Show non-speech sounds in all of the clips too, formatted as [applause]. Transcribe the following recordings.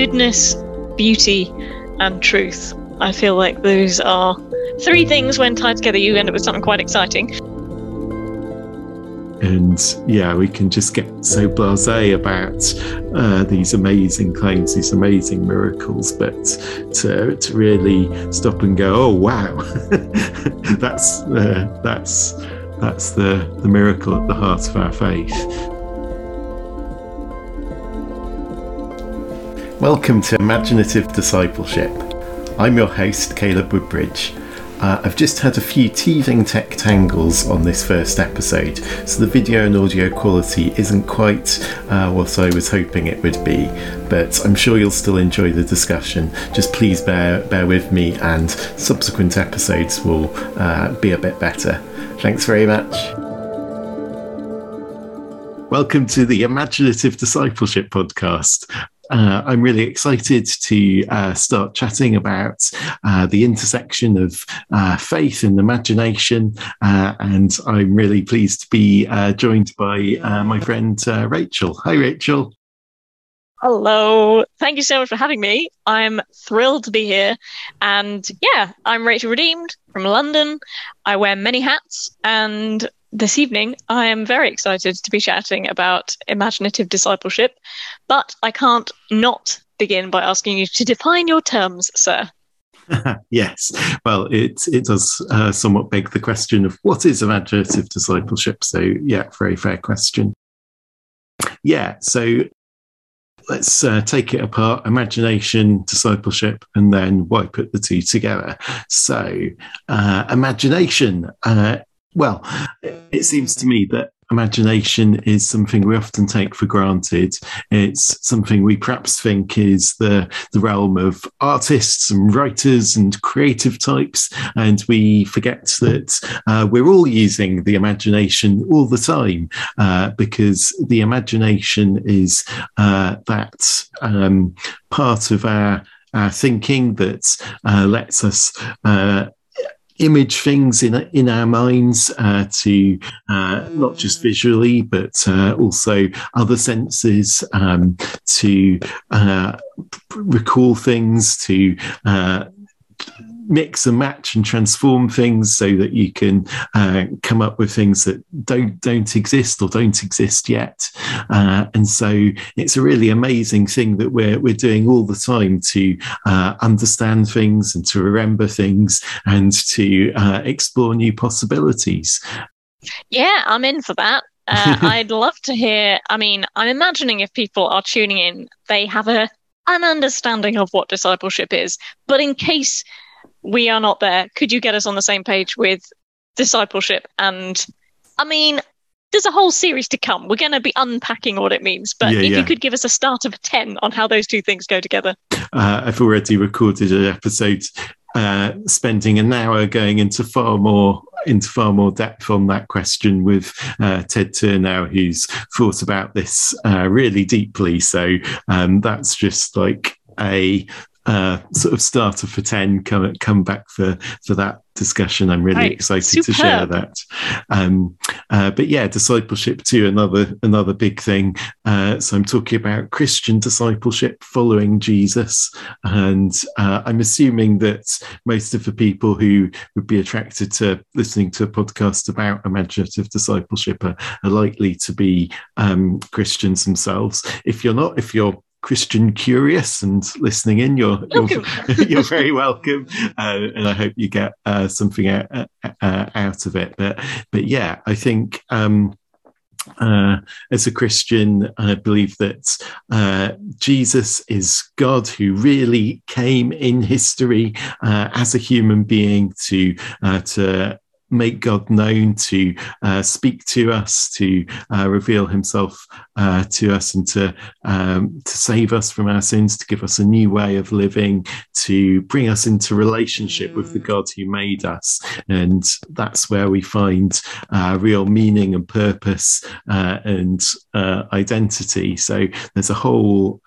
goodness, beauty, and truth. I feel like those are three things when tied together, you end up with something quite exciting. And yeah, we can just get so blase about uh, these amazing claims, these amazing miracles, but to, to really stop and go, oh wow, [laughs] that's uh, that's that's the, the miracle at the heart of our faith. Welcome to Imaginative Discipleship. I'm your host, Caleb Woodbridge. Uh, I've just had a few teething tech tangles on this first episode, so the video and audio quality isn't quite uh, what I was hoping it would be, but I'm sure you'll still enjoy the discussion. Just please bear, bear with me, and subsequent episodes will uh, be a bit better. Thanks very much. Welcome to the Imaginative Discipleship Podcast. Uh, I'm really excited to uh, start chatting about uh, the intersection of uh, faith and imagination. Uh, and I'm really pleased to be uh, joined by my friend Rachel. Hi, Rachel. Hello. Thank you so much for having me. I'm thrilled to be here. And yeah, I'm Rachel Redeemed from London. I wear many hats and this evening, I am very excited to be chatting about imaginative discipleship, but I can't not begin by asking you to define your terms, sir. [laughs] yes, well, it it does uh, somewhat beg the question of what is imaginative discipleship. So, yeah, very fair question. Yeah, so let's uh, take it apart imagination discipleship and then why put the two together so uh, imagination uh, well, it seems to me that imagination is something we often take for granted. It's something we perhaps think is the, the realm of artists and writers and creative types. And we forget that uh, we're all using the imagination all the time uh, because the imagination is uh, that um, part of our our thinking that uh, lets us uh, image things in in our minds uh, to uh, not just visually but uh, also other senses um, to uh, recall things to uh, mix and match and transform things so that you can uh, come up with things that don't don't exist or don't exist yet. Uh, and so it's a really amazing thing that we're we're doing all the time to uh, understand things and to remember things and to uh, explore new possibilities. Yeah, I'm in for that. Uh, [laughs] I'd love to hear. I mean, I'm imagining if people are tuning in, they have a an understanding of what discipleship is. But in case we are not there. Could you get us on the same page with discipleship? And I mean, there's a whole series to come. We're going to be unpacking what it means. But yeah, if yeah. you could give us a start of 10 on how those two things go together. Uh, I've already recorded an episode uh, spending an hour going into far more into far more depth on that question with uh, Ted Turnau, who's thought about this uh, really deeply. So um, that's just like a uh, sort of starter for 10 come come back for for that discussion. I'm really right. excited Superb. to share that. Um, uh, but yeah discipleship too another another big thing. Uh, so i'm talking about christian discipleship following jesus. And uh, i'm assuming that most of the people who would be attracted to listening to a podcast about imaginative discipleship are, are likely to be um, christians themselves. If you're not if you're Christian curious and listening in, you're you're, [laughs] you're very welcome, uh, and I hope you get uh, something out, uh, uh, out of it. But but yeah, I think. Um, uh, as a Christian, I believe that uh, Jesus is God who really came in history uh, as a human being to uh, to make God known, to uh, speak to us, to uh, reveal Himself uh, to us, and to um, to save us from our sins, to give us a new way of living, to bring us into relationship with the God who made us, and that's where we find uh, real meaning and purpose uh, and uh, identity. So there's a whole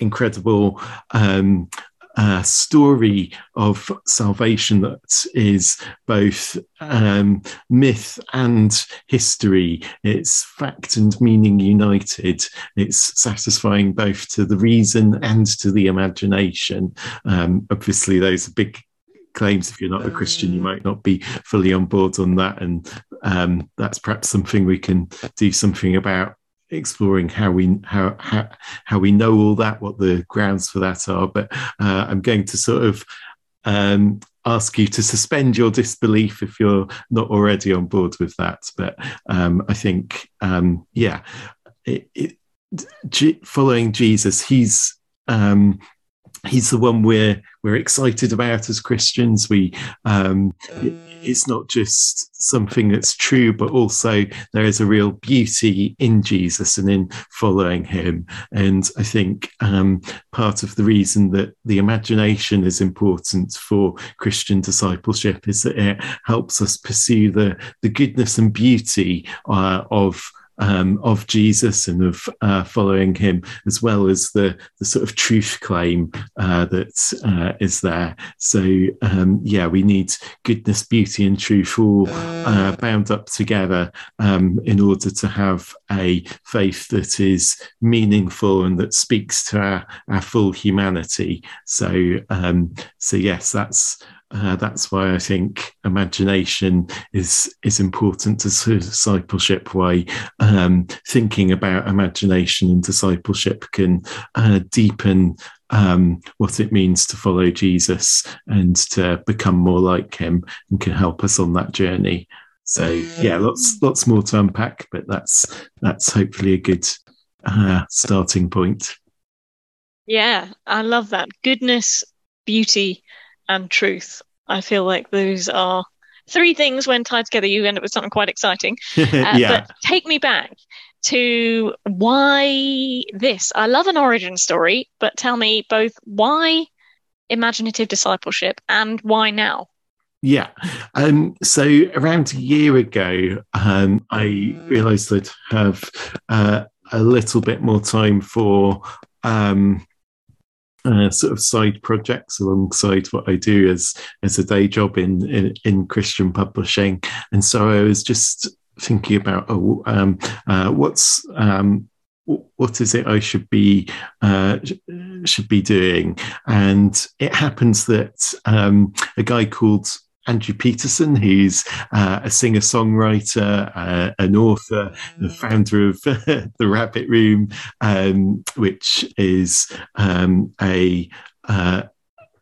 incredible um, uh, story of salvation that is both um, myth and history. It's fact and meaning united. It's satisfying both to the reason and to the imagination. Um, obviously, those are big claims if you're not a christian you might not be fully on board on that and um, that's perhaps something we can do something about exploring how we how, how how we know all that, what the grounds for that are. But uh, I'm going to sort of um, ask you to suspend your disbelief if you're not already on board with that. But um, I think, um, yeah, it, it, following Jesus, he's um, he's the one we're we're excited about as Christians. We um, it's not just something that's true, but also there is a real beauty in Jesus and in following him. And I think um, part of the reason that the imagination is important for Christian discipleship is that it helps us pursue the the goodness and beauty uh, of um, of Jesus and of uh, following him, as well as the, the sort of truth claim uh, that uh, is there. So, um, yeah, we need goodness, beauty, and truth all uh, bound up together um, in order to have a faith that is meaningful and that speaks to our, our full humanity. So, um, so yes, that's uh, that's why I think imagination is is important to discipleship. Why um, thinking about imagination and discipleship can uh, deepen um, what it means to follow Jesus and to become more like Him, and can help us on that journey. So yeah, lots lots more to unpack, but that's that's hopefully a good uh, starting point. Yeah, I love that goodness, beauty, and truth. I feel like those are three things when tied together, you end up with something quite exciting. [laughs] Uh, yeah. But take me back to why this. I love an origin story, but tell me both why imaginative discipleship and why now? Yeah. Um, so around a year ago, um, I realized I'd have uh, a little bit more time for um, uh, sort of side projects alongside what I do as as a day job in, in, in Christian publishing, and so I was just thinking about oh, um, uh, what's um, what is it I should be uh, should be doing? And it happens that um, a guy called Andrew Peterson, who's uh, a singer songwriter, uh, an author, the founder of [laughs] The Rabbit Room, um, which is um, a, uh,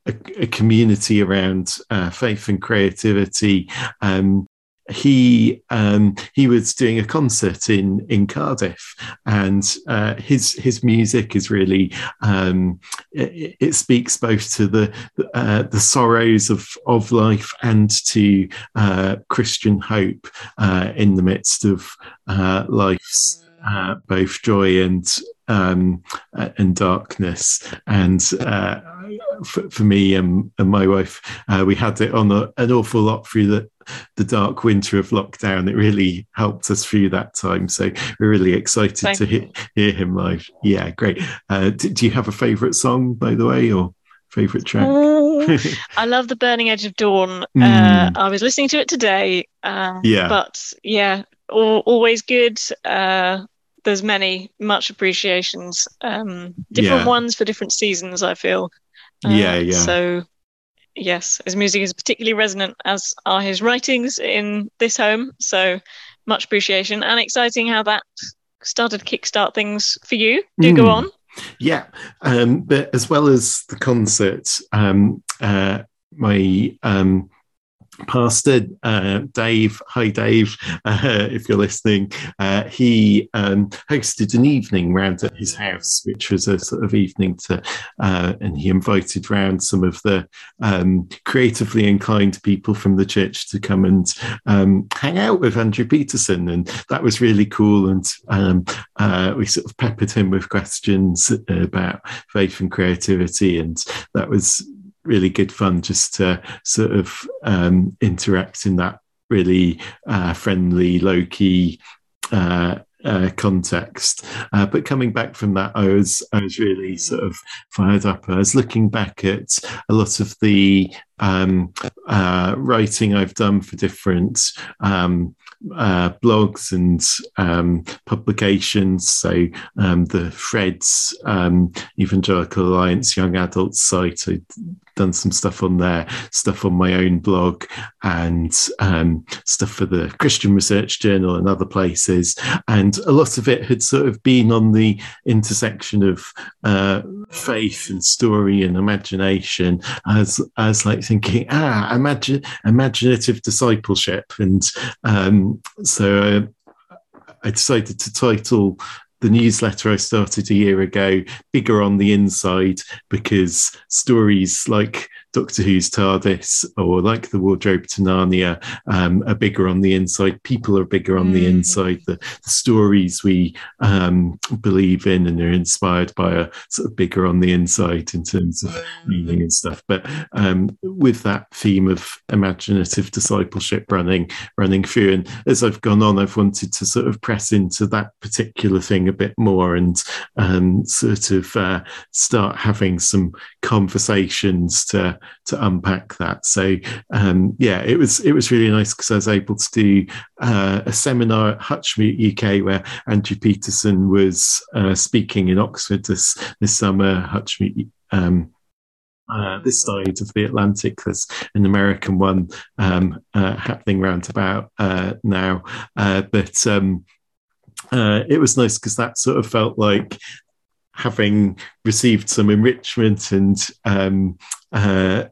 a, a, community around uh, faith and creativity. Um, he um, he was doing a concert in in Cardiff, and uh, his his music is really um, it, it, speaks both to the uh, the sorrows of of life and to uh, Christian hope uh, in the midst of uh, life's uh, both joy and um, and darkness. And uh, for, for, me and, and my wife, uh, we had it on a, an awful lot through the the dark winter of lockdown. It really helped us through that time. So we're really excited Thank to hear, hear, him live. Yeah, great. Uh, do, do, you have a favourite song, by the way, or favourite track? [laughs] I love the Burning Edge of Dawn. Mm. Uh, I was listening to it today. Uh, yeah, but yeah, always good. Uh, there's many much appreciations um different yeah. ones for different seasons i feel. Uh, yeah yeah. so yes his music is particularly resonant as are his writings in this home so much appreciation. And exciting how that started kickstart things for you. Do mm. go on. Yeah um but as well as the concert um uh my um Pastor uh, Dave, hi Dave, [laughs] uh, if you're listening, uh, he um, hosted an evening round at his house, which was a sort of evening to, uh, and he invited round some of the um, creatively inclined people from the church to come and um, hang out with Andrew Peterson, and that was really cool. And um, uh, we sort of peppered him with questions about faith and creativity, and that was really good fun just to sort of um, interact in that really uh, friendly, low key, uh, uh, context. Uh, but coming back from that, I was I was really sort of fired up. I was looking back at a lot of the um, uh, writing I've done for different um, uh, blogs and um, publications. So um, the Threads um, Evangelical Alliance Young Adults site, I done some stuff on there, stuff on my own blog, and um, stuff for the Christian Research Journal and other places. And a lot of it had sort of been on the intersection of uh, faith and story and imagination, as as like thinking, ah, imagine imaginative discipleship, and um, so. Uh, I decided to title the newsletter I started a year ago bigger on the inside because stories like Doctor Who's TARDIS or like the Wardrobe to Narnia um, are bigger on the inside. People are bigger on mm. the inside. The, the stories we um, believe in and are inspired by are sort of bigger on the inside in terms of meaning and stuff. But um, with that theme of imaginative discipleship running running through, and as I've gone on, I've wanted to sort of press into that particular thing a bit more and um, sort of uh, start having some conversations to to unpack that. So um, yeah, it was it was really nice because I was able to do uh, a seminar at Hutchmoot UK where Andrew Peterson was uh, speaking in Oxford this this summer. Hutchmoot. Um, uh, this side of the Atlantic. There's an American one um, uh, happening round about uh, now, uh, but um, uh, it was nice because that sort of felt like having received some enrichment and um, uh,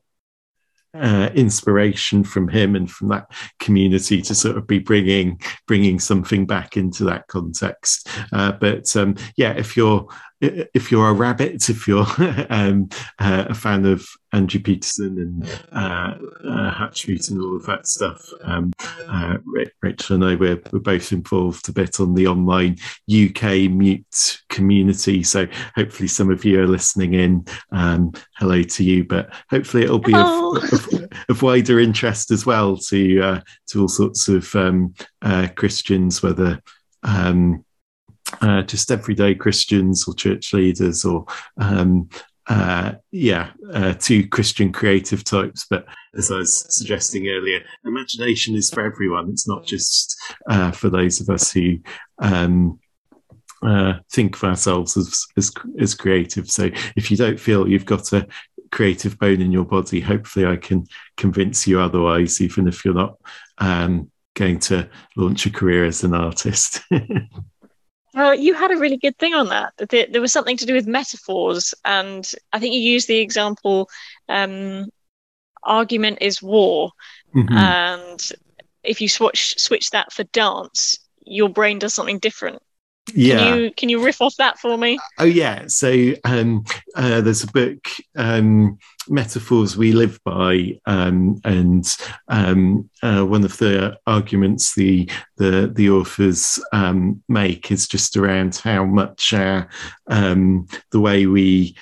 uh, inspiration from him and from that community to sort of be bringing bringing something back into that context. Uh, but um, yeah, if you're if you're a rabbit, if you're [laughs] um, uh, a fan of Andrew Peterson and uh, uh, and all of that stuff, um, uh, Rachel and I we're, we're both involved a bit on the online UK Moot community. So hopefully some of you are listening in. Um, hello to you, but hopefully it'll be of, [laughs] of, of, wider interest as well to uh, to all sorts of um, uh, Christians, whether um, uh, just everyday Christians or church leaders or um, uh, yeah, uh, two Christian creative types. But as I was suggesting earlier, imagination is for everyone. It's not just uh, for those of us who um, uh, think of ourselves as, as, as creative. So if you don't feel you've got a creative bone in your body, hopefully I can convince you otherwise, even if you're not um, going to launch a career as an artist. [laughs] Uh, you had a really good thing on that. There was something to do with metaphors, and I think you used the example um, argument is war. Mm-hmm. And if you switch switch that for dance, your brain does something different. Yeah. Can you can you riff off that for me? Oh yeah. So um, uh, there's a book, um, Metaphors We Live By, um, and um, uh, one of the arguments the the the authors um, make is just around how much uh, um, the way we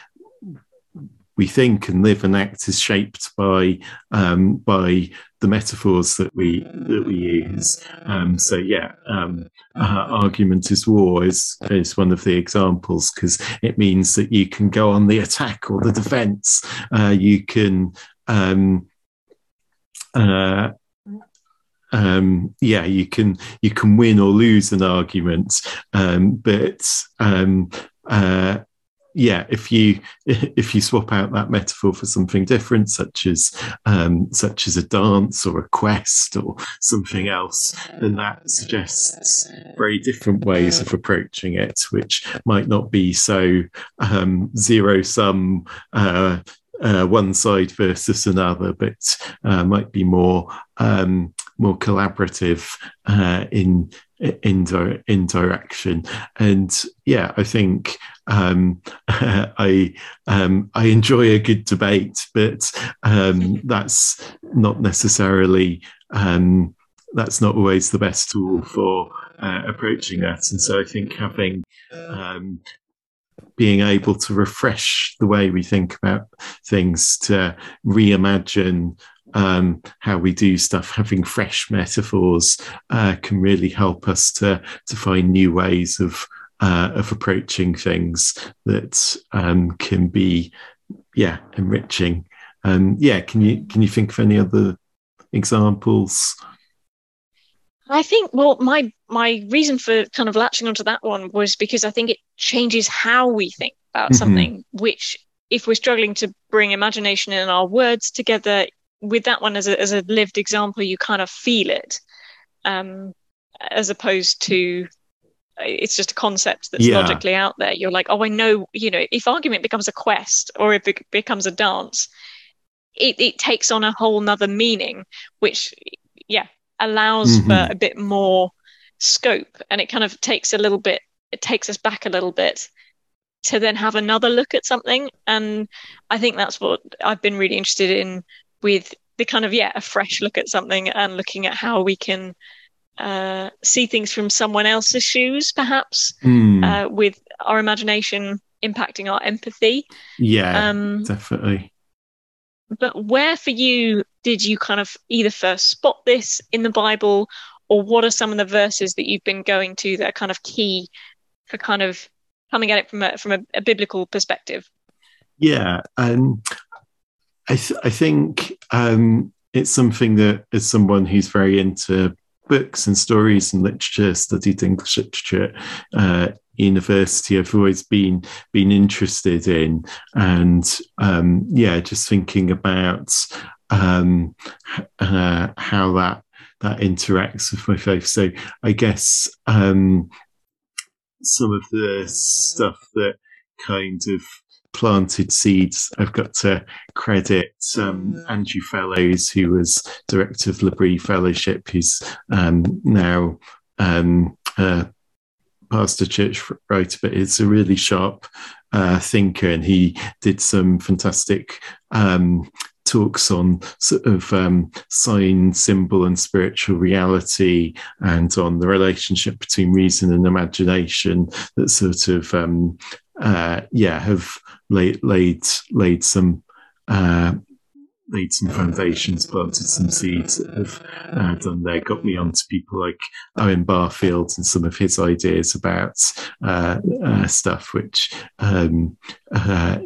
we think and live and act is shaped by um, by the metaphors that we that we use. Um, so yeah, um, uh, argument is war is is one of the examples because it means that you can go on the attack or the defence. Uh, you can. Um, uh, um, yeah, you can you can win or lose an argument, um, but um, uh, yeah, if you [laughs] if you swap out that metaphor for something different, such as um, such as a dance or a quest or something else, then that suggests very different ways of approaching it, which might not be so um, zero sum. Uh, uh, one side versus another, but uh, might be more um, more collaborative uh, in in, in direction. And yeah, I think um, [laughs] I um, I enjoy a good debate, but um, [laughs] that's not necessarily um, that's not always the best tool for uh, approaching that. And so I think having um, being able to refresh the way we think about things to reimagine um, how we do stuff, having fresh metaphors uh, can really help us to to find new ways of uh, of approaching things that um, can be, yeah, enriching. Um, yeah, can you can you think of any other examples? I think well my my reason for kind of latching onto that one was because I think it changes how we think about mm-hmm. something, which if we're struggling to bring imagination in our words together, with that one as a as a lived example, you kind of feel it. Um, as opposed to it's just a concept that's yeah. logically out there. You're like, oh, I know, you know, if argument becomes a quest or if it becomes a dance, it, it takes on a whole nother meaning, which, yeah, allows mm-hmm. for a bit more scope. And it kind of takes a little bit, it takes us back a little bit to then have another look at something. And I think that's what I've been really interested in with the kind of, yeah, a fresh look at something and looking at how we can uh, see things from someone else's shoes, perhaps, mm. uh, with our imagination impacting our empathy. Yeah, um, definitely. But where for you did you kind of either first spot this in the Bible, or what are some of the verses that you've been going to that are kind of key for kind of coming at it from a from a, a biblical perspective? Yeah, um, I th- I think um, it's something that as someone who's very into books and stories and literature, studied English literature uh, university. I've always been been interested in, and um, yeah, just thinking about um, uh, how that that interacts with my faith. So I guess um, some of the stuff that kind of planted seeds. I've got to credit um, Andrew Fellows, who was director of L'Abri Fellowship, who's um, now um, a pastor church writer, but is a really sharp uh, thinker, and he did some fantastic um, talks on sort of um, sign, symbol, and spiritual reality, and on the relationship between reason and imagination that sort of um, uh, yeah have laid laid laid some uh, laid some foundations, planted some seeds have uh, done there, got me onto people like Owen Barfield and some of his ideas about uh, uh, stuff, which um, uh,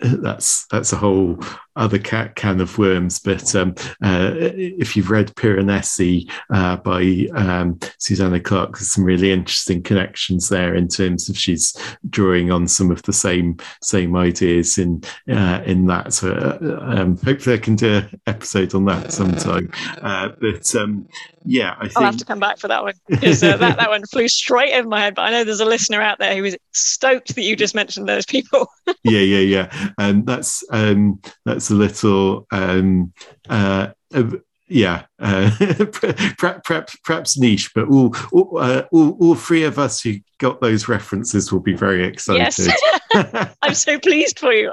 that's that's a whole other cat can of worms. But um, uh, if you've read Piranesi uh, by um, Susanna Clarke, there's some really interesting connections there in terms of she's drawing on some of the same same ideas in uh, in that. So uh, um, hopefully, I can do an episode on that sometime. Uh, but um, yeah, I think I'll have to come back for that one because uh, that that one flew straight over my head. But I know there's a listener out there who is stoked that you just mentioned those people. yeah, yeah, yeah, and that's um, that's a little um, uh, uh, yeah, uh, [laughs] perhaps, perhaps niche, but all all, uh, all, all three of us who got those references will be very excited. Yes. [laughs] I'm so pleased for you.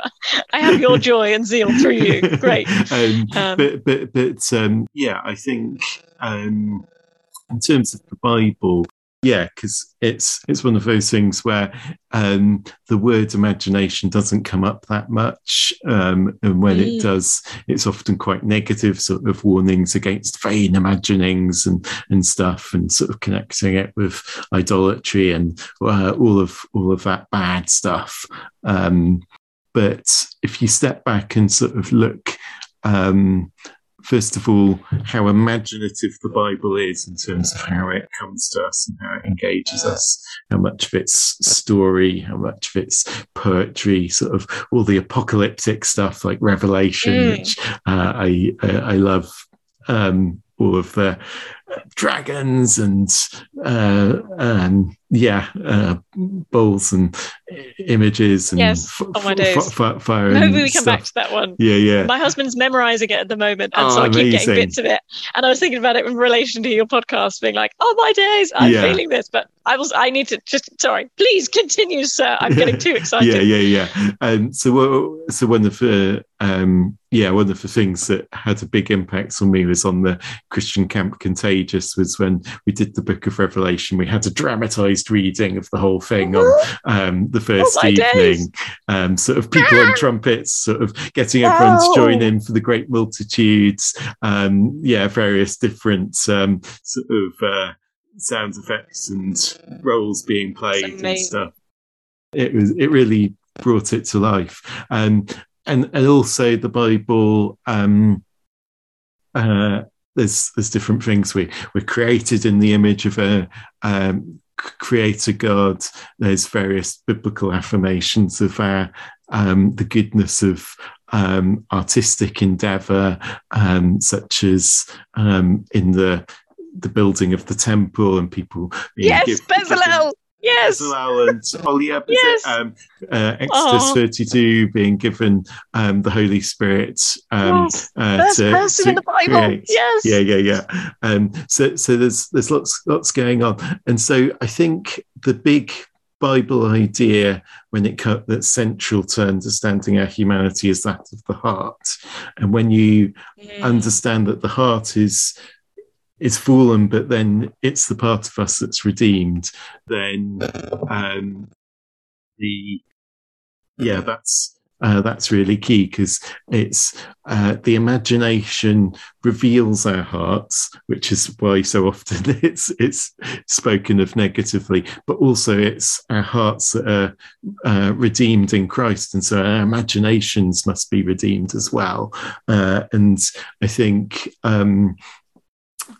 I have your [laughs] joy and zeal through you. Great. Um, um, but but but um, yeah, I think um, in terms of the Bible, yeah because it's it's one of those things where um, the word imagination doesn't come up that much um, and when mm. it does it's often quite negative sort of warnings against vain imaginings and and stuff and sort of connecting it with idolatry and uh, all of all of that bad stuff um, but if you step back and sort of look um, first of all, how imaginative the Bible is in terms of how it comes to us and how it engages us, how much of it's story, how much of it's poetry, sort of all the apocalyptic stuff like Revelation, mm. which uh, I, I, I love. Um, all of the dragons and uh, and yeah, uh, bowls and images and yes. F- oh my days. F- f- fire. Maybe we come stuff. back to that one. Yeah, yeah. My husband's memorizing it at the moment, and oh, so I keep getting bits of it. And I was thinking about it in relation to your podcast, being like, "Oh my days, I'm yeah. feeling this," but I was. I need to just. Sorry, please continue, sir. I'm getting too [laughs] excited. yeah, yeah, yeah. Um, so, so one of the um, yeah, one of the things that had a big impact on me was on the Christian camp Contagious was when we did the Book of Revelation. We had a dramatized reading of the whole thing on um, the first Oh evening. Um, sort of people on trumpets, sort of getting everyone to join in for the great multitudes. Um, yeah, various different um, sort of uh, sound effects and roles being played and stuff. It was it really brought it to life. Um, and and also the Bible. Um, uh, there's there's different things we we're created in the image of a um, creator God. There's various biblical affirmations of our um, the goodness of um, artistic endeavor, um, such as um, in the the building of the temple and people Yes, Bezalel. Yes. Oliab, is Yes. Um, uh, Exodus Aw. 32 being given um, the Holy Spirit um, yes. uh, to- person to in the Bible. create. Yes. Yeah, yeah, yeah. Um, so, so there's there's lots lots going on, and so I think the big Bible idea when it co- that's central to understanding our humanity is that of the heart, and when you Mm. understand that the heart is is fallen, but then it's the part of us that's redeemed, then um, the yeah, that's uh, that's really key because it's uh, the imagination reveals our hearts, which is why so often [laughs] it's it's spoken of negatively, but also it's our hearts that are uh, redeemed in Christ, and so our imaginations must be redeemed as well. Uh, and I think. Um,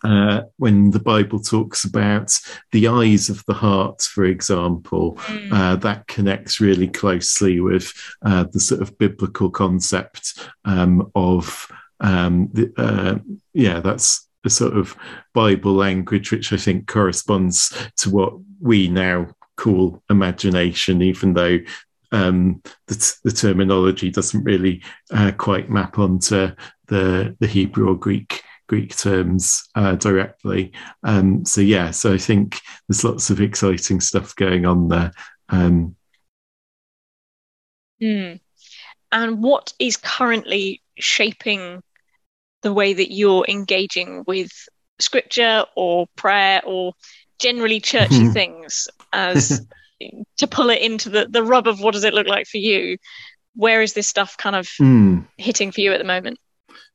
uh, when the Bible talks about the eyes of the heart, for example, Mm. uh, that connects really closely with uh, the sort of biblical concept um, of um, the, uh, yeah, that's a sort of Bible language, which I think corresponds to what we now call imagination, even though um, the, t- the terminology doesn't really uh, quite map onto the the Hebrew or Greek Greek terms uh, directly. Um, so yeah, so I think there's lots of exciting stuff going on there. Um, Mm. And what is currently shaping the way that you're engaging with scripture or prayer or generally churchy [laughs] things as to pull it into the, the rub of what does it look like for you? Where is this stuff kind of mm. hitting for you at the moment?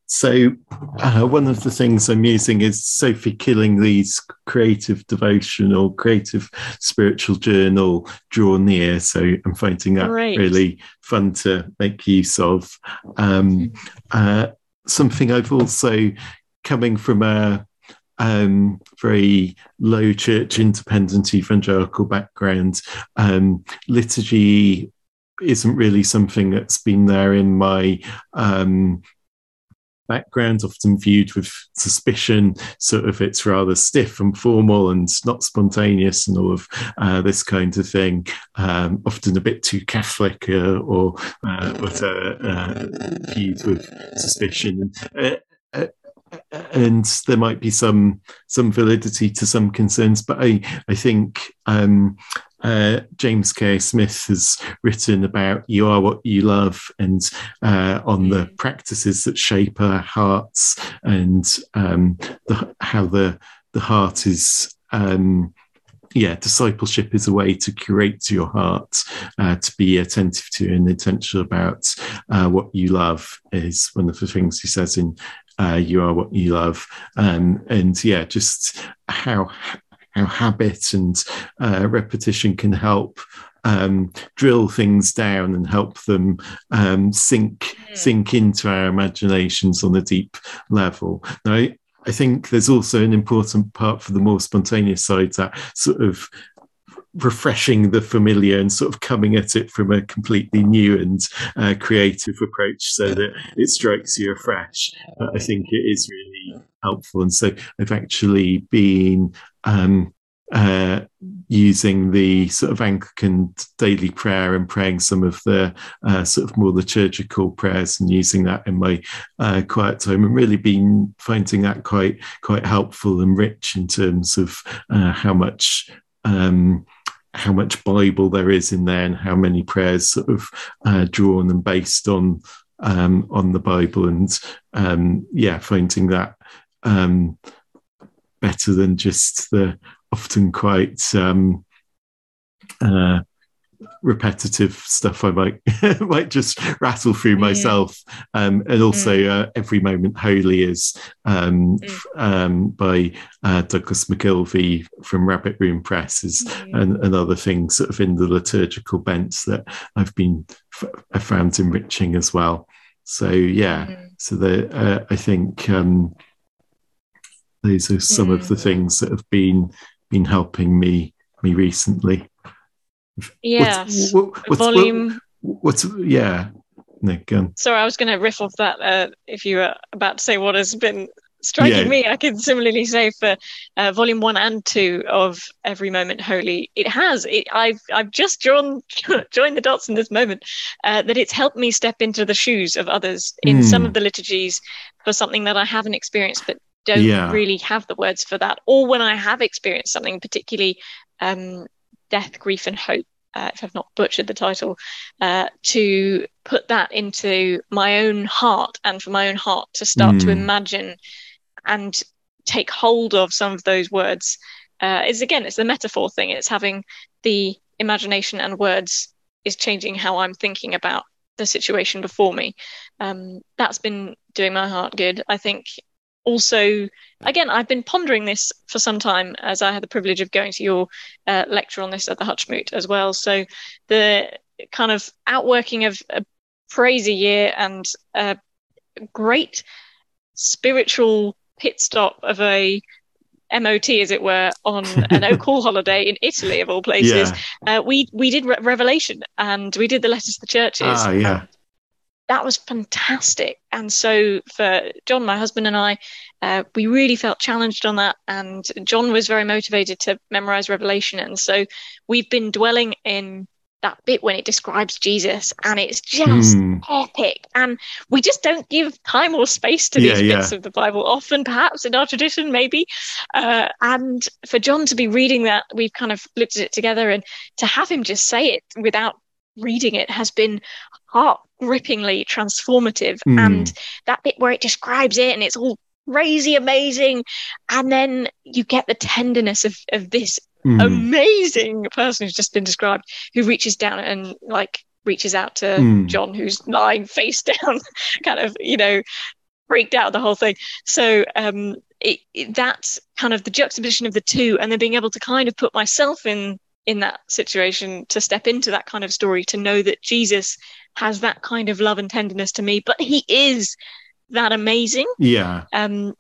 So, uh, one of the things I'm using is Sophie Killingley's creative devotional, creative spiritual journal, Draw Near. So, I'm finding that Great. really fun to make use of. Um, uh, something I've also, coming from a um, very low church, independent evangelical background, um, liturgy isn't really something that's been there in my um, background, often viewed with suspicion. Sort of, it's rather stiff and formal and not spontaneous, and all of uh, this kind of thing. Um, often a bit too Catholic, uh, or uh, but uh, uh, viewed with suspicion. And, uh, and there might be some some validity to some concerns, but I I think um, uh, James K. Smith has written about "You Are What You Love" and uh, on the practices that shape our hearts and um, the, how the the heart is. Um, yeah, discipleship is a way to curate your heart, uh, to be attentive to and intentional about uh, what you love. Is one of the things he says in uh, "You Are What You Love," um, and yeah, just how how habit and uh, repetition can help um, drill things down and help them um, sink Mm. sink into our imaginations on a deep level. Now, I, I think there's also an important part for the more spontaneous side that sort of refreshing the familiar and sort of coming at it from a completely new and uh, creative approach so that it strikes you afresh. I think it is really helpful. And so I've actually been um, uh, using the sort of Anglican daily prayer and praying some of the uh, sort of more liturgical prayers and using that in my uh, quiet time and really been finding that quite quite helpful and rich in terms of uh, how much um, how much Bible there is in there and how many prayers sort of uh, drawn and based on um, on the Bible and um, yeah finding that um, better than just the often quite um, uh, repetitive stuff I might [laughs] might just rattle through myself. Um, and also, mm. uh, every moment holy is um, mm. um, by uh, Douglas McKelvey from Rabbit Room Press is mm. and, and, other things sort of in the liturgical bents that I've been I found enriching as well. So yeah, mm. so the uh, I think um, these are some of the mm. things that have been been helping me me recently. Yes. What, what, Volume. What, what's yeah? No, go Sorry, I was going to riff off that. Uh, if you were about to say what has been striking yeah. me, I can similarly say for uh, volume one and two of Every Moment Holy, it has. It, I've I've just drawn [laughs] joined the dots in this moment uh, that it's helped me step into the shoes of others in mm. some of the liturgies for something that I haven't experienced, but don't yeah. really have the words for that, or when I have experienced something, particularly um, death, grief, and hope. Uh, if I've not butchered the title, uh, to put that into my own heart and for my own heart to start mm. to hmm. imagine and take hold of some of those words uh, is again it's the metaphor thing it's having the imagination and words is changing how i'm thinking about the situation before me um, that's been doing my heart good i think also, again, I've been pondering this for some time as I had the privilege of going to your uh, lecture on this at the Hutchmoot as well. So the kind of outworking of a crazy year and a great spiritual pit stop of a MOT, as it were, on an [laughs] Oak Hall holiday in Italy, of all places. Yeah. Uh, we we did Re- Revelation and we did the letters to the churches. Ah, yeah that was fantastic. And so for John, my husband, and I, uh, we really felt challenged on that. And John was very motivated to memorize Revelation. And so we've been dwelling in that bit when it describes Jesus, and it's just mm. epic. And we just don't give time or space to these yeah, bits yeah. of the Bible, often perhaps in our tradition, maybe. Uh, and for John to be reading that, we've kind of looked at it together, and to have him just say it without reading it has been heart grippingly transformative. Mm. And that bit where it describes it and it's all crazy amazing. And then you get the tenderness of, of this mm. amazing person who's just been described who reaches down and like reaches out to mm. John who's lying face [laughs] down, kind of, you know, freaked out the whole thing. So um it, it, that's kind of the juxtaposition of the two and then being able to kind of put myself in in that situation to step into that kind of story to know that Jesus has that kind of love and tenderness to me, but he is that amazing. Yeah. Um,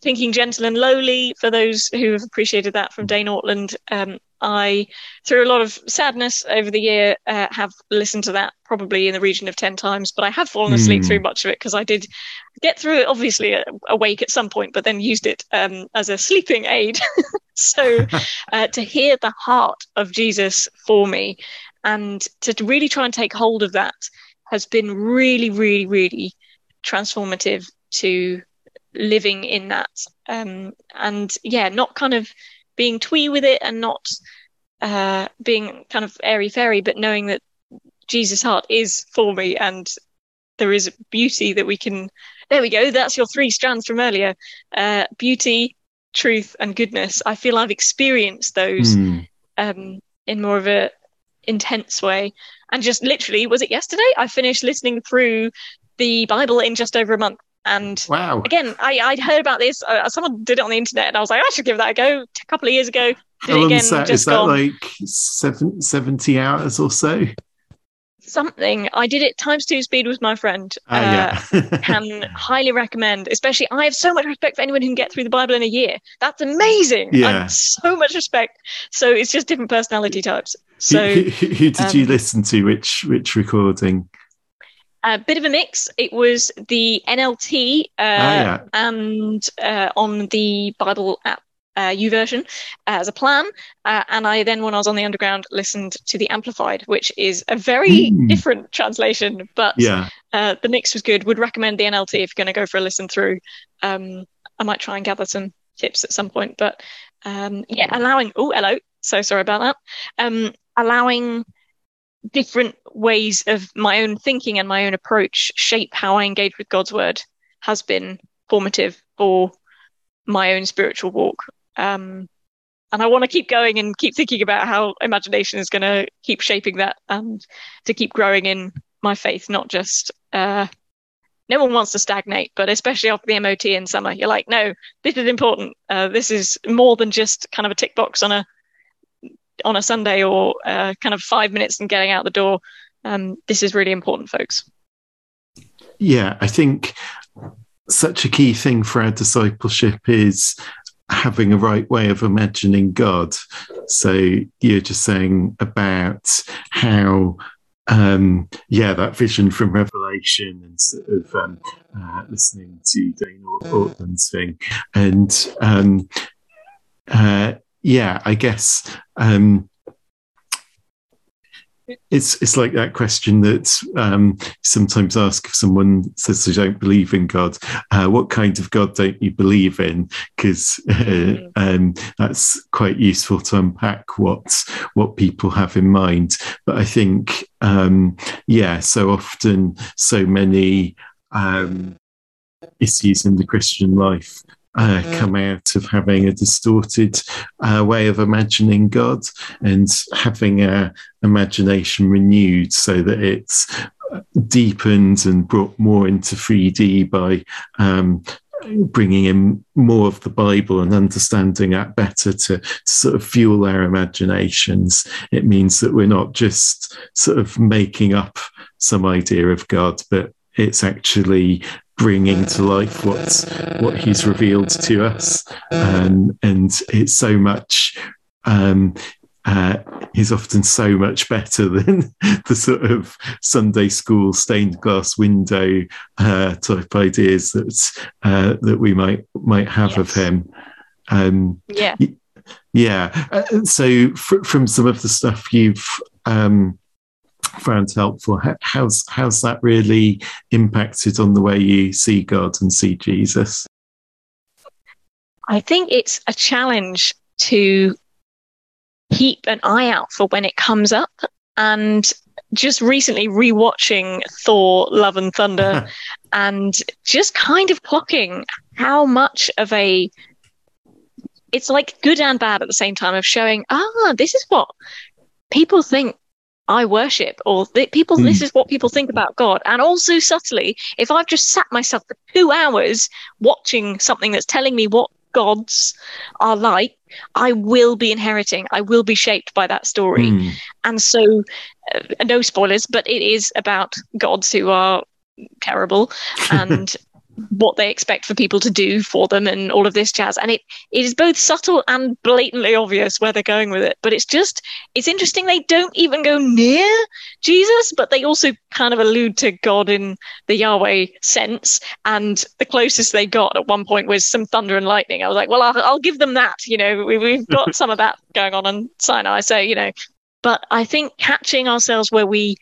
thinking gentle and lowly for those who have appreciated that from Dane Ortlund. Um, I, through a lot of sadness over the year, uh, have listened to that probably in the region of 10 times, but I have fallen asleep mm. through much of it because I did get through it, obviously, awake at some point, but then used it um, as a sleeping aid. [laughs] [laughs] so uh, to hear the heart of Jesus for me and to really try and take hold of that has been really, really, really transformative to living in that. Um, and yeah, not kind of being twee with it and not uh, being kind of airy fairy, but knowing that Jesus' heart is for me and there is beauty that we can. There we go. That's your three strands from earlier uh, beauty, truth, and goodness. I feel I've experienced those mm. um, in more of a intense way. And just literally, was it yesterday? I finished listening through the Bible in just over a month. And wow. again, I, I'd heard about this. Uh, someone did it on the internet, and I was like, I should give that a go. A couple of years ago, did How it again. Is that, is that like seven, 70 hours or so? Something. I did it times two speed with my friend. Uh, uh, [laughs] yeah. can highly recommend. Especially, I have so much respect for anyone who can get through the Bible in a year. That's amazing. Yeah. so much respect. So it's just different personality types. So who, who, who did um, you listen to? Which which recording? A bit of a mix. It was the NLT uh, oh, yeah. and uh, on the Bible app uh, YouVersion uh, as a plan. Uh, and I then, when I was on the underground, listened to the Amplified, which is a very mm. different translation, but yeah. uh, the mix was good. Would recommend the NLT if you're going to go for a listen through. Um, I might try and gather some tips at some point, but um, yeah, allowing. Oh, hello. So sorry about that. Um, allowing different ways of my own thinking and my own approach shape how I engage with God's word has been formative for my own spiritual walk um, and I want to keep going and keep thinking about how imagination is going to keep shaping that and to keep growing in my faith, not just. Uh, no one wants to stagnate, but especially after the MOT in summer, you're like, no, this is important. Uh, this is more than just kind of a tick box on a on a Sunday or uh, kind of five minutes and getting out the door. Um, this is really important, folks. Yeah, I think such a key thing for our discipleship is having a right way of imagining God. So you're just saying about how um, yeah, that vision from Revelation and sort of um, uh, listening to Dane Ortlund's thing. And um, uh, yeah, I guess um, it's it's like that question that um, sometimes ask if someone says they don't believe in God, uh, what kind of God don't you believe in? Because uh, [laughs] mm-hmm. um, that's quite useful to unpack what what people have in mind. But I think, um, yeah, so often, so many um, issues in the Christian life uh, come out of having a distorted uh, way of imagining God and having our imagination renewed so that it's deepened and brought more into 3D by um, bringing in more of the Bible and understanding that better to, to, sort of fuel our imaginations. It means that we're not just sort of making up some idea of God, but it's actually bringing to life what's what he's revealed to us um, and it's so much um, uh, he's often so much better [laughs] than the sort of Sunday school stained glass window uh, type ideas that uh, that we might might have yes. of him. Um, yeah, yeah. Uh, so fr- from some of the stuff you've um, found helpful. How's how's that really impacted on the way you see God and see Jesus? I think it's a challenge to keep an eye out for when it comes up. And just recently rewatching Thor Love and Thunder [laughs] and just kind of clocking how much of a it's like good and bad at the same time of showing, ah, this is what people think I worship, or people, mm. this is what people think about God. And also subtly, if I've just sat myself for two hours watching something that's telling me what gods are like, I will be inheriting, I will be shaped by that story. Mm. And so, uh, no spoilers, but it is about gods who are terrible [laughs] and what they expect for people to do for them and all of this jazz. And it, it is both subtle and blatantly obvious where they're going with it. But it's just it's interesting they don't even go near jesus but they also kind of allude to god in the yahweh sense. And the closest they got at one point was some thunder and lightning. I was like well i'll, I'll give them that you know we, we've got [laughs] some of that going on on sinai so you know. But i think catching ourselves where we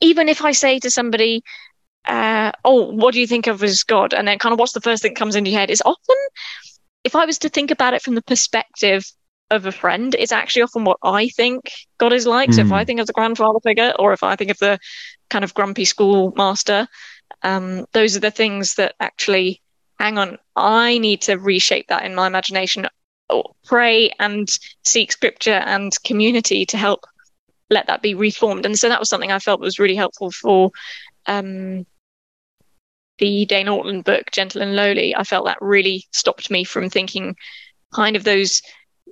even if i say to somebody uh, oh, what do you think of as God? And then kind of what's the first thing that comes into your head is often, if I was to think about it from the perspective of a friend, it's actually often what I think God is like. Mm. So if I hmm. think of the grandfather figure or if I think of the kind of grumpy schoolmaster, um, those are the things that actually, hang on, I need to reshape that in my imagination, or pray and seek scripture and community to help let that be reformed. And so that was something I felt was really helpful for um, the Dane Ortlund book, Gentle and Lowly, I felt that really stopped me from thinking kind of those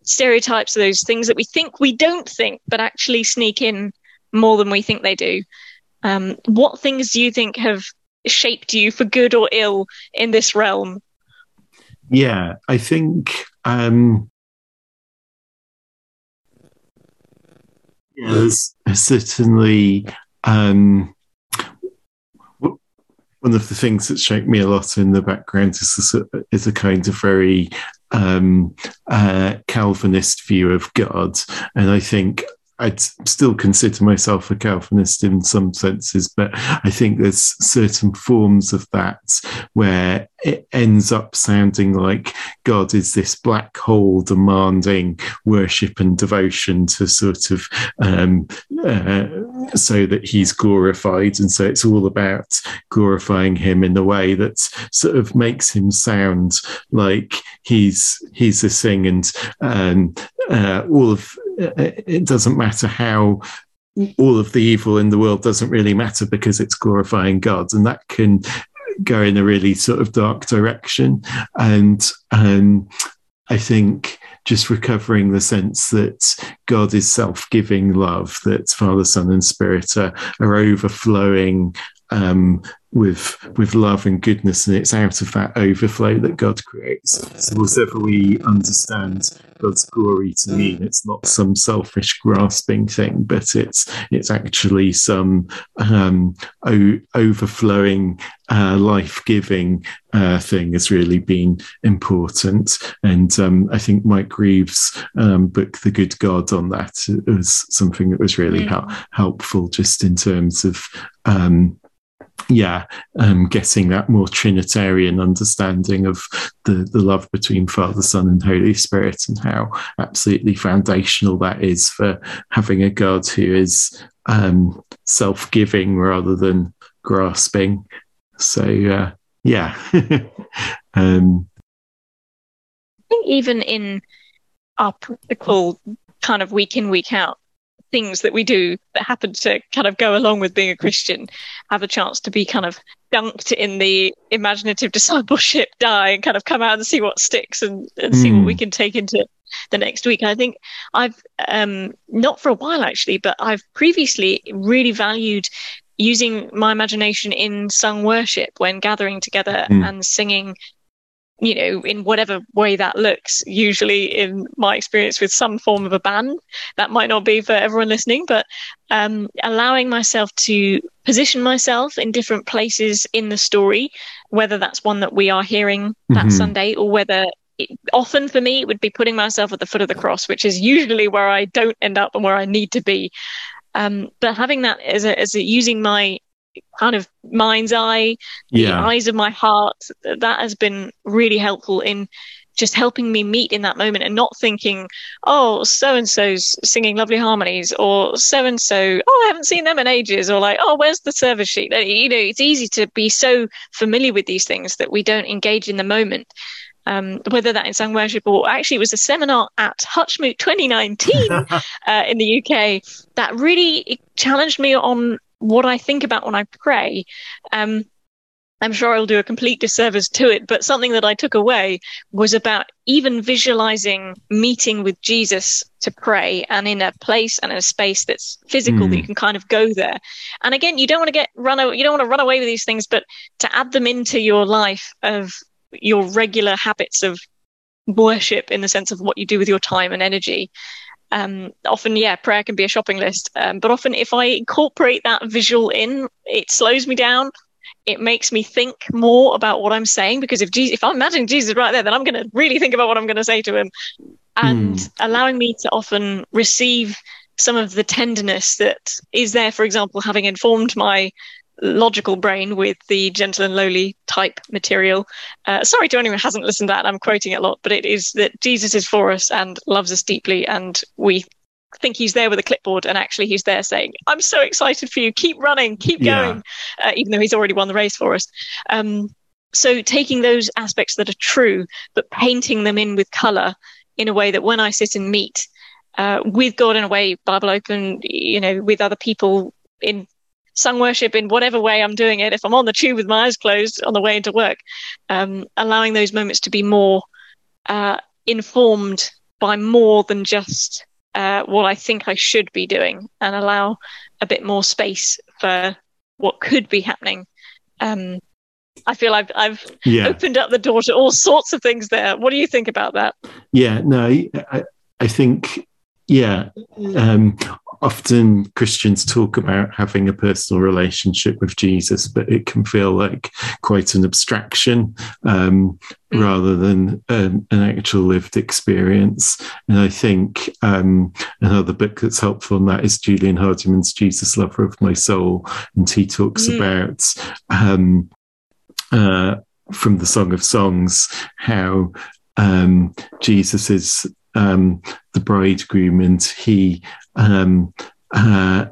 stereotypes, those things that we think we don't think, but actually sneak in more than we think they do. Um, what things do you think have shaped you for good or ill in this realm? Yeah, I think um, yeah, there's certainly um, one of the things that shaped me a lot in the background is a, is a kind of very um, uh, Calvinist view of God, and I think I'd still consider myself a Calvinist in some senses, but I think there's certain forms of that where it ends up sounding like God is this black hole demanding worship and devotion to sort of um, uh, so that he's glorified. And so it's all about glorifying him in the way that sort of makes him sound like he's he's this thing and um, uh, all of uh, it doesn't matter how all of the evil in the world doesn't really matter because it's glorifying God, and that can go in a really sort of dark direction. And um, I think just recovering the sense that God is self giving love, that Father, Son, and Spirit are, are overflowing um, with with love and goodness, and it's out of that overflow that God creates. So whatever we understand God's glory to mean, it's not some selfish grasping thing, but it's it's actually some um, o- overflowing, uh, life giving uh, thing has really been important. And um, I think Mike Reeves' um, book, The Good God, on that was something that was really mm. helpful, just in terms of um, yeah, um, getting that more Trinitarian understanding of the, the love between Father, Son, and Holy Spirit, and how absolutely foundational that is for having a God who is um, self giving rather than grasping. So, uh, yeah. [laughs] um, I think even in our practical kind of week in, week out things that we do that happen to kind of go along with being a Christian have a chance to be kind of dunked in the imaginative [laughs] discipleship dye and kind of come out and see what sticks and, and mm. see what we hmm. can take into the next week. I think I've um, not for a while actually, but I've previously really valued using my imagination in sung worship when gathering together mm. and singing you know, in whatever way that looks, usually in my experience with some form of a band. That might not be for everyone listening, but um, allowing myself to position myself in different places in the story, whether that's one that we are hearing that mm-hmm. Sunday or whether it, often for me, it would be putting myself at the foot of the cross, which is usually where I don't end up and where I need to be. Um, but having that as a, as a, using my kind of mind's eye, yeah. the eyes of my heart. That has been really helpful in just helping me meet in that moment and not thinking, oh, so and so's singing lovely harmonies, or so and so, oh, I haven't seen them in ages, or like, oh, where's the service sheet? You know, it's easy to be so familiar with these things that we don't engage in the moment. Um, whether that in sung worship or actually it was a seminar at Hutchmoot 2019 [laughs] uh, in the UK that really challenged me on what I think about when I pray. Um, I'm sure I'll do a complete disservice to it, but something that I took away was about even visualizing meeting with Jesus to pray and in a place and in a space that's physical mm. that you hmm. can kind of go there. And again, you don't want to get run you don't want to run away with these things, but to add them into your life of your regular habits of worship in the sense of what you do with your time and energy um, often yeah prayer can be a shopping list. Um, but often if i incorporate that visual in it slows me down. It makes me think more about what i'm saying because if jesus if i'm imagining jesus right there then i'm going to really think about what i'm going to say to him. And mm. allowing me to often receive some of the tenderness that is there for example having informed my logical brain with the gentle and lowly type material. Uh, sorry to anyone who hasn't listened to that. I'm quoting it a lot, but it is that Jesus is for us and loves us deeply, and we think he's there with a clipboard, and actually he's there saying, "I'm so excited for you. Keep running, keep going," yeah. uh, even though he's already won the race for us. Um, so taking those aspects that are true, but painting them in with color in a way that when I sit and meet uh, with God in a way, Bible open, you know, with other people in sung worship in whatever way I'm doing it, if I'm on the tube with my eyes closed on the way into work, um, allowing those moments to be more uh, informed by more than just uh, what I think I should be doing and allow a bit more space for what could be happening. Um, I feel I've I've yeah. opened up the door to all sorts of things there. What do you think about that? Yeah, no, I, I think yeah, um, often Christians talk about having a personal relationship with Jesus, but it can feel like quite an abstraction um, mm. rather than um, an actual lived experience. And I think um, another book that's helpful on that is Julian Hardyman's Jesus, Lover of My Soul. And he talks mm. about um, uh, from the Song of Songs how um, Jesus is um, the bridegroom, and he um, uh,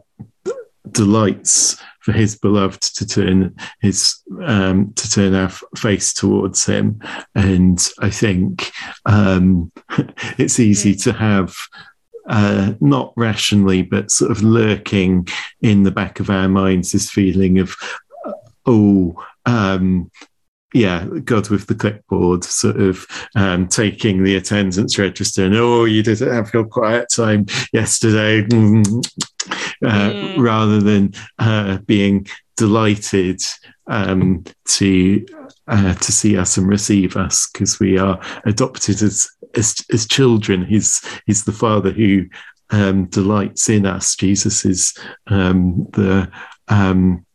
delights for his beloved to turn his um, to turn our face towards him, and I think um, [laughs] it's easy mm. to have. Uh, not rationally, but sort of lurking in the back of our minds, this feeling of, oh, um, yeah, God with the clipboard, sort of um, taking the attendance register and oh, you didn't have your quiet time yesterday, uh, mm. rather than uh, being delighted um, to uh, to see us and receive us because we are adopted as, as as children. He's he's the Father who um, delights in us. Jesus is um, the um,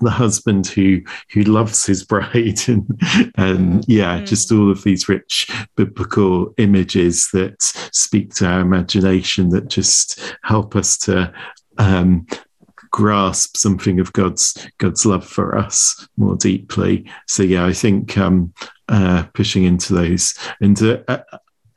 the husband who who loves his bride [laughs] and and yeah mm. just all of these rich biblical images that speak to our imagination that just help us to um, grasp something of God's God's love for us more deeply. So yeah, I think um, uh, pushing into those into uh,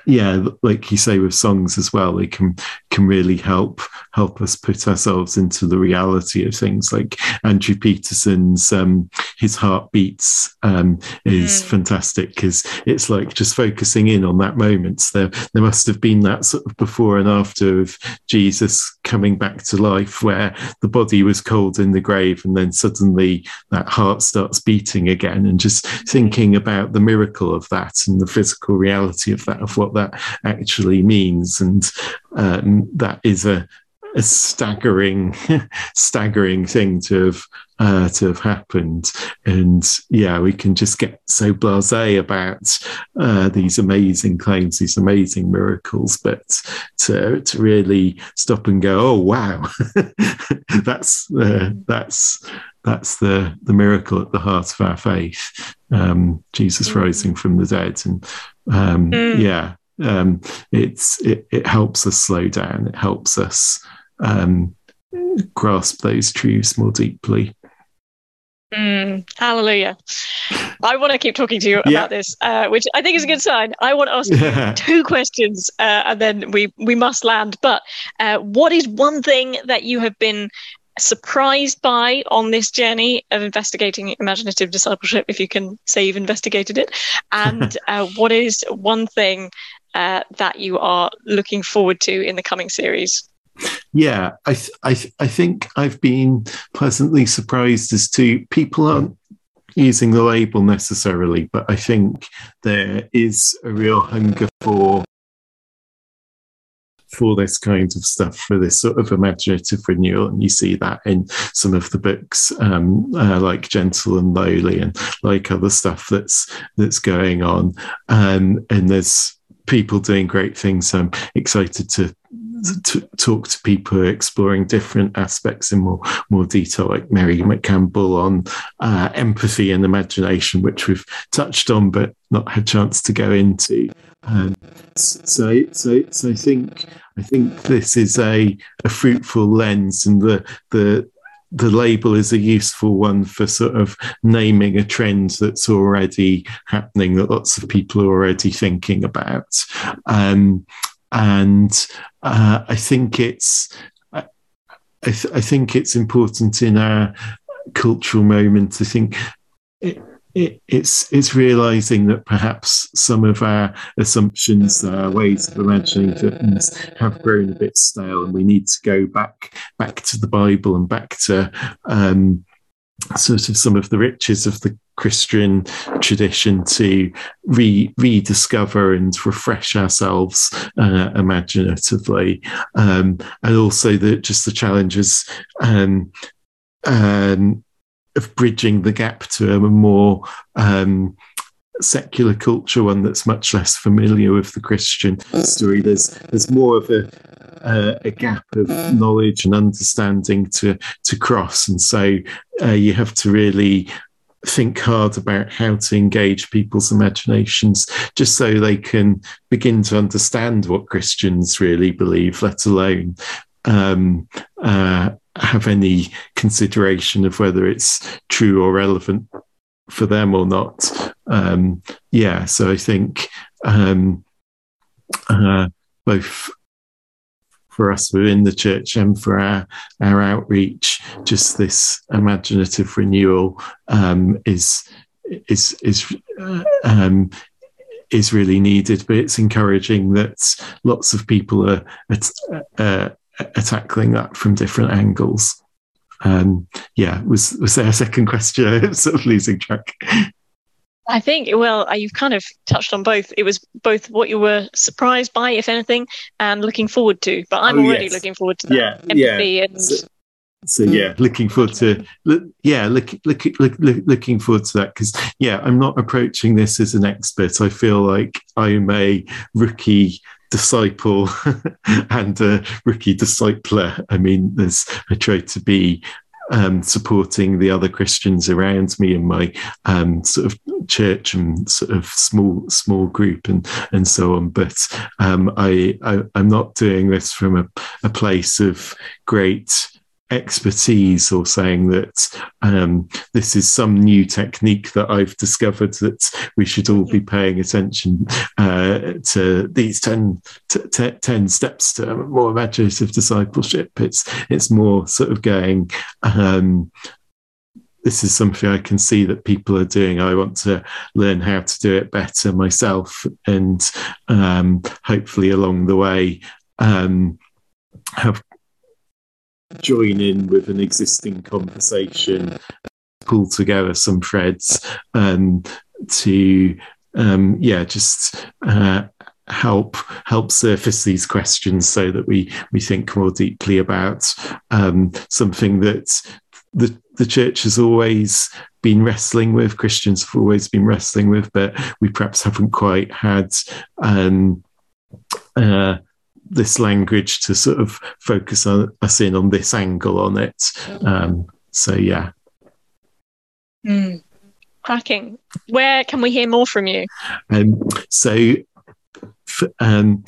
yeah, like you say with songs as well, they can can really help help us put ourselves into the reality of things. Like Andrew Peterson's um, "His Heart Beats" um, is mm. fantastic because it's like just focusing in on that moment. So there there must have been that sort of before and after of Jesus coming back to life, where the body was cold in the grave, and then suddenly that heart starts beating again, and just thinking about the miracle of that and the physical reality of that of what that actually means. And um, that is a, a staggering, [laughs] staggering thing to have uh, to have happened. And yeah, we can just get so blasé about uh, these amazing claims, these amazing miracles, but to to really stop and go, oh wow, [laughs] that's uh, that's that's the the miracle at the heart of our faith. Um, Jesus mm. rising from the dead, and um, mm. yeah, um, it's it, it, helps us slow down. It helps us um, grasp those truths more deeply. Mm, hallelujah. I want to keep talking to you yeah. about this, uh, which I think is a good sign. I want to ask yeah. two questions uh, and then we, we must land. But uh, what is one thing that you have been surprised by on this journey of investigating imaginative discipleship, if you can say you've investigated it? [laughs] And uh, what is one thing uh, that you are looking forward to in the coming series? Yeah, I, th- I, th- I think I've been pleasantly surprised as to people aren't using the label necessarily, but I think there is a real hunger for for this kind of stuff, for this sort of imaginative renewal. And you see that in some of the books, um, uh, like Gentle and Lowly, and like other stuff that's that's going on. Um, and there's people doing great things. I'm excited to, to talk to people exploring different aspects in more more detail, like Mary McCampbell on uh, empathy and imagination, which we've touched on but not had chance to go into. Um, so, so, so I think I think this is a, a fruitful lens, and the the the label is a useful one for sort of naming a trend that's already happening that lots of people are already thinking about. Um, and uh, I think it's I, th- I, think it's important in our cultural moment. I think it, it, it's it's realizing that perhaps some of our assumptions, uh, ways of imagining things, have grown a bit stale, and we need to go back back to the Bible and back to um, sort of some of the riches of the Christian tradition to re- rediscover and refresh ourselves uh, imaginatively, um, and also the just the challenges. Um, um, of bridging the gap to a more um, secular culture, one that's much less familiar with the Christian story. There's there's more of a uh, a gap of knowledge and understanding to to cross, and so uh, you have to really think hard about how to engage people's imaginations just so they can begin to understand what Christians really believe, let alone um, uh, have any consideration of whether it's true or relevant for them or not. Um, yeah, so I think um, uh, both for us within the church and for our our outreach. Just this imaginative renewal um, is is is uh, um, is really needed. But it's encouraging that lots of people are, are tackling that from different angles. Um, yeah, was was there a second question? [laughs] I'm sort of losing track. I think, well, uh, you've kind of touched on both. It was both what you were surprised by, if anything, and looking forward to. But I'm oh, already yes. looking forward to that yeah, empathy yeah. and. So, so yeah, looking forward to yeah, look, look, look, looking forward to that because yeah, I'm not approaching this as an expert. I feel like I'm a rookie disciple [laughs] and a rookie discipler. I mean, there's I try to be um, supporting the other Christians around me in my um, sort of church and sort of small small group and and so on. But um, I, I am not doing this from a, a place of great expertise or saying that um, this is some new technique that I've discovered that we should all be paying attention uh, to these 10, t- t- 10 steps to more imaginative discipleship. It's, it's more sort of going, um, this is something I can see that people are doing. I want to learn how to do it better myself, and um, hopefully along the way um, have join in with an existing conversation, pull together some threads um, to, um, yeah, just uh, help help surface these questions so that we we think more deeply about um, something that the the church has always been wrestling with. Christians have always been wrestling with, but we perhaps haven't quite had. Um, uh, this language to sort of focus on, us in on this angle on it. Um, so yeah. Mm. Cracking. Where can we hear more from you? Um, so um,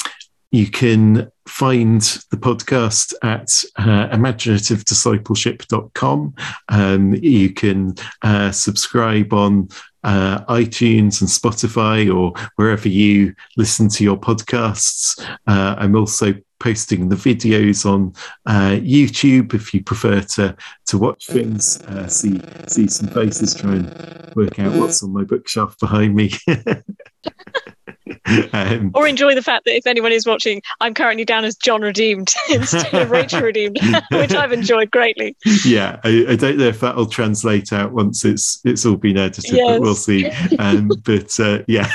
you can find the podcast at uh, imaginativediscipleship.com. Um, you can uh, subscribe on uh, iTunes and Spotify or wherever you listen to your podcasts. Uh, I'm also posting the videos on uh, YouTube if you prefer to to watch things, uh, see see some faces, try and work out what's on my bookshelf behind me. [laughs] [laughs] um, or enjoy the fact that if anyone is watching, I'm currently down as John Redeemed [laughs] instead of Rachel Redeemed, [laughs] which I've enjoyed greatly. Yeah, I, I, don't know if that'll translate out once it's it's all been edited, yes. but we'll see. Um, but uh, yeah,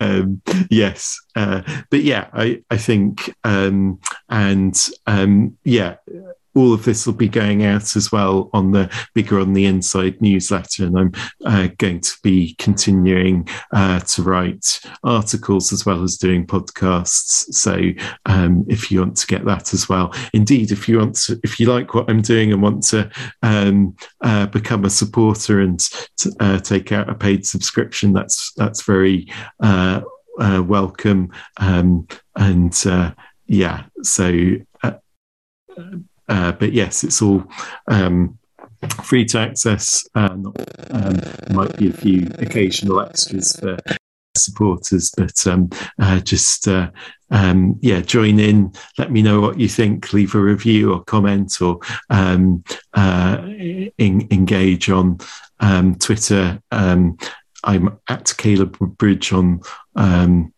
um, yes, uh, but yeah, I I think um, and um, yeah all of this will be going out as well on the bigger on the inside newsletter and i'm uh, going to be continuing uh, to write articles as well as doing podcasts. So um, if you want to get that as well. Indeed if you want to if you like what i'm doing and want to um, uh, become a supporter and uh, take out a paid subscription that's that's very uh, uh, welcome. Um, and yeah so uh, but yes, it's all um, free to access. Um, um, might be a few occasional extras for supporters, but um, uh, just uh, um, yeah, join in. Let me know what you think. Leave a review or comment, or um, uh, in, engage on um, Twitter. Um, I'm at Caleb Bridge on um,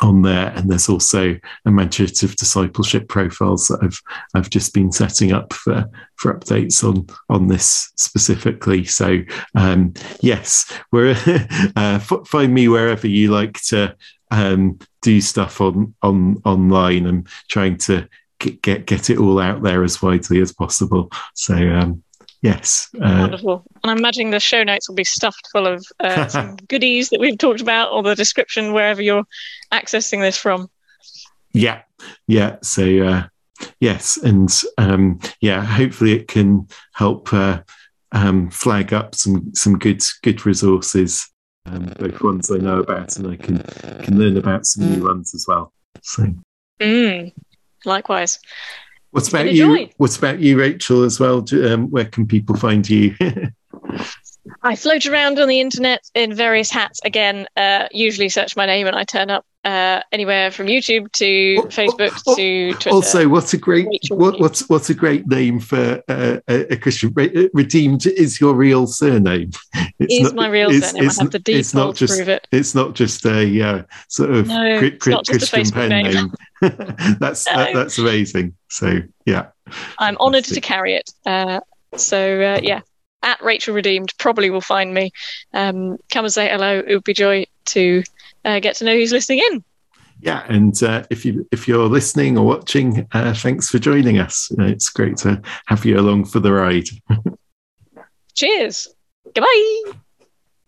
on there, and there's also imaginative discipleship profiles that I've I've just been setting up for for updates on on this specifically. So um, yes, where [laughs] uh, find me wherever you like to um, do stuff on on online. I'm trying to get, get get it all out there as widely as possible. So um, Yes. Uh, Wonderful. And I'm imagining the show notes will be stuffed full of uh, [laughs] some goodies that we've talked about or the description wherever you're accessing this from. Yeah. Yeah. So, uh, yes. And um, yeah, hopefully it can help uh, um, flag up some, some good, good resources, um, both ones I know about and I can, can learn about some new ones as well. So. Mm, likewise. What about you? What's about you, Rachel, as well? Um, where can people find you? [laughs] I float around on the internet in various hats. Again, uh, usually search my name and I turn up uh, anywhere from YouTube to Facebook to Twitter. Also, what a great what, what's what's a great name for uh, a, Christian. Redeemed is your real surname. [laughs] It's is not, my real it's, surname. It's, I have the details it's not just, to prove it. It's not just a uh, sort of no, Christian pen name. name. [laughs] that's [laughs] no. that, that's amazing. So yeah, I'm honoured to carry it. Uh, so uh, yeah, at Rachel Redeemed probably will find me. Um, come and say hello. It would be joy to uh, get to know who's listening in. Yeah, and uh, if you if you're listening or watching, uh, thanks for joining us. It's great to have you along for the ride. [laughs] Cheers. Goodbye.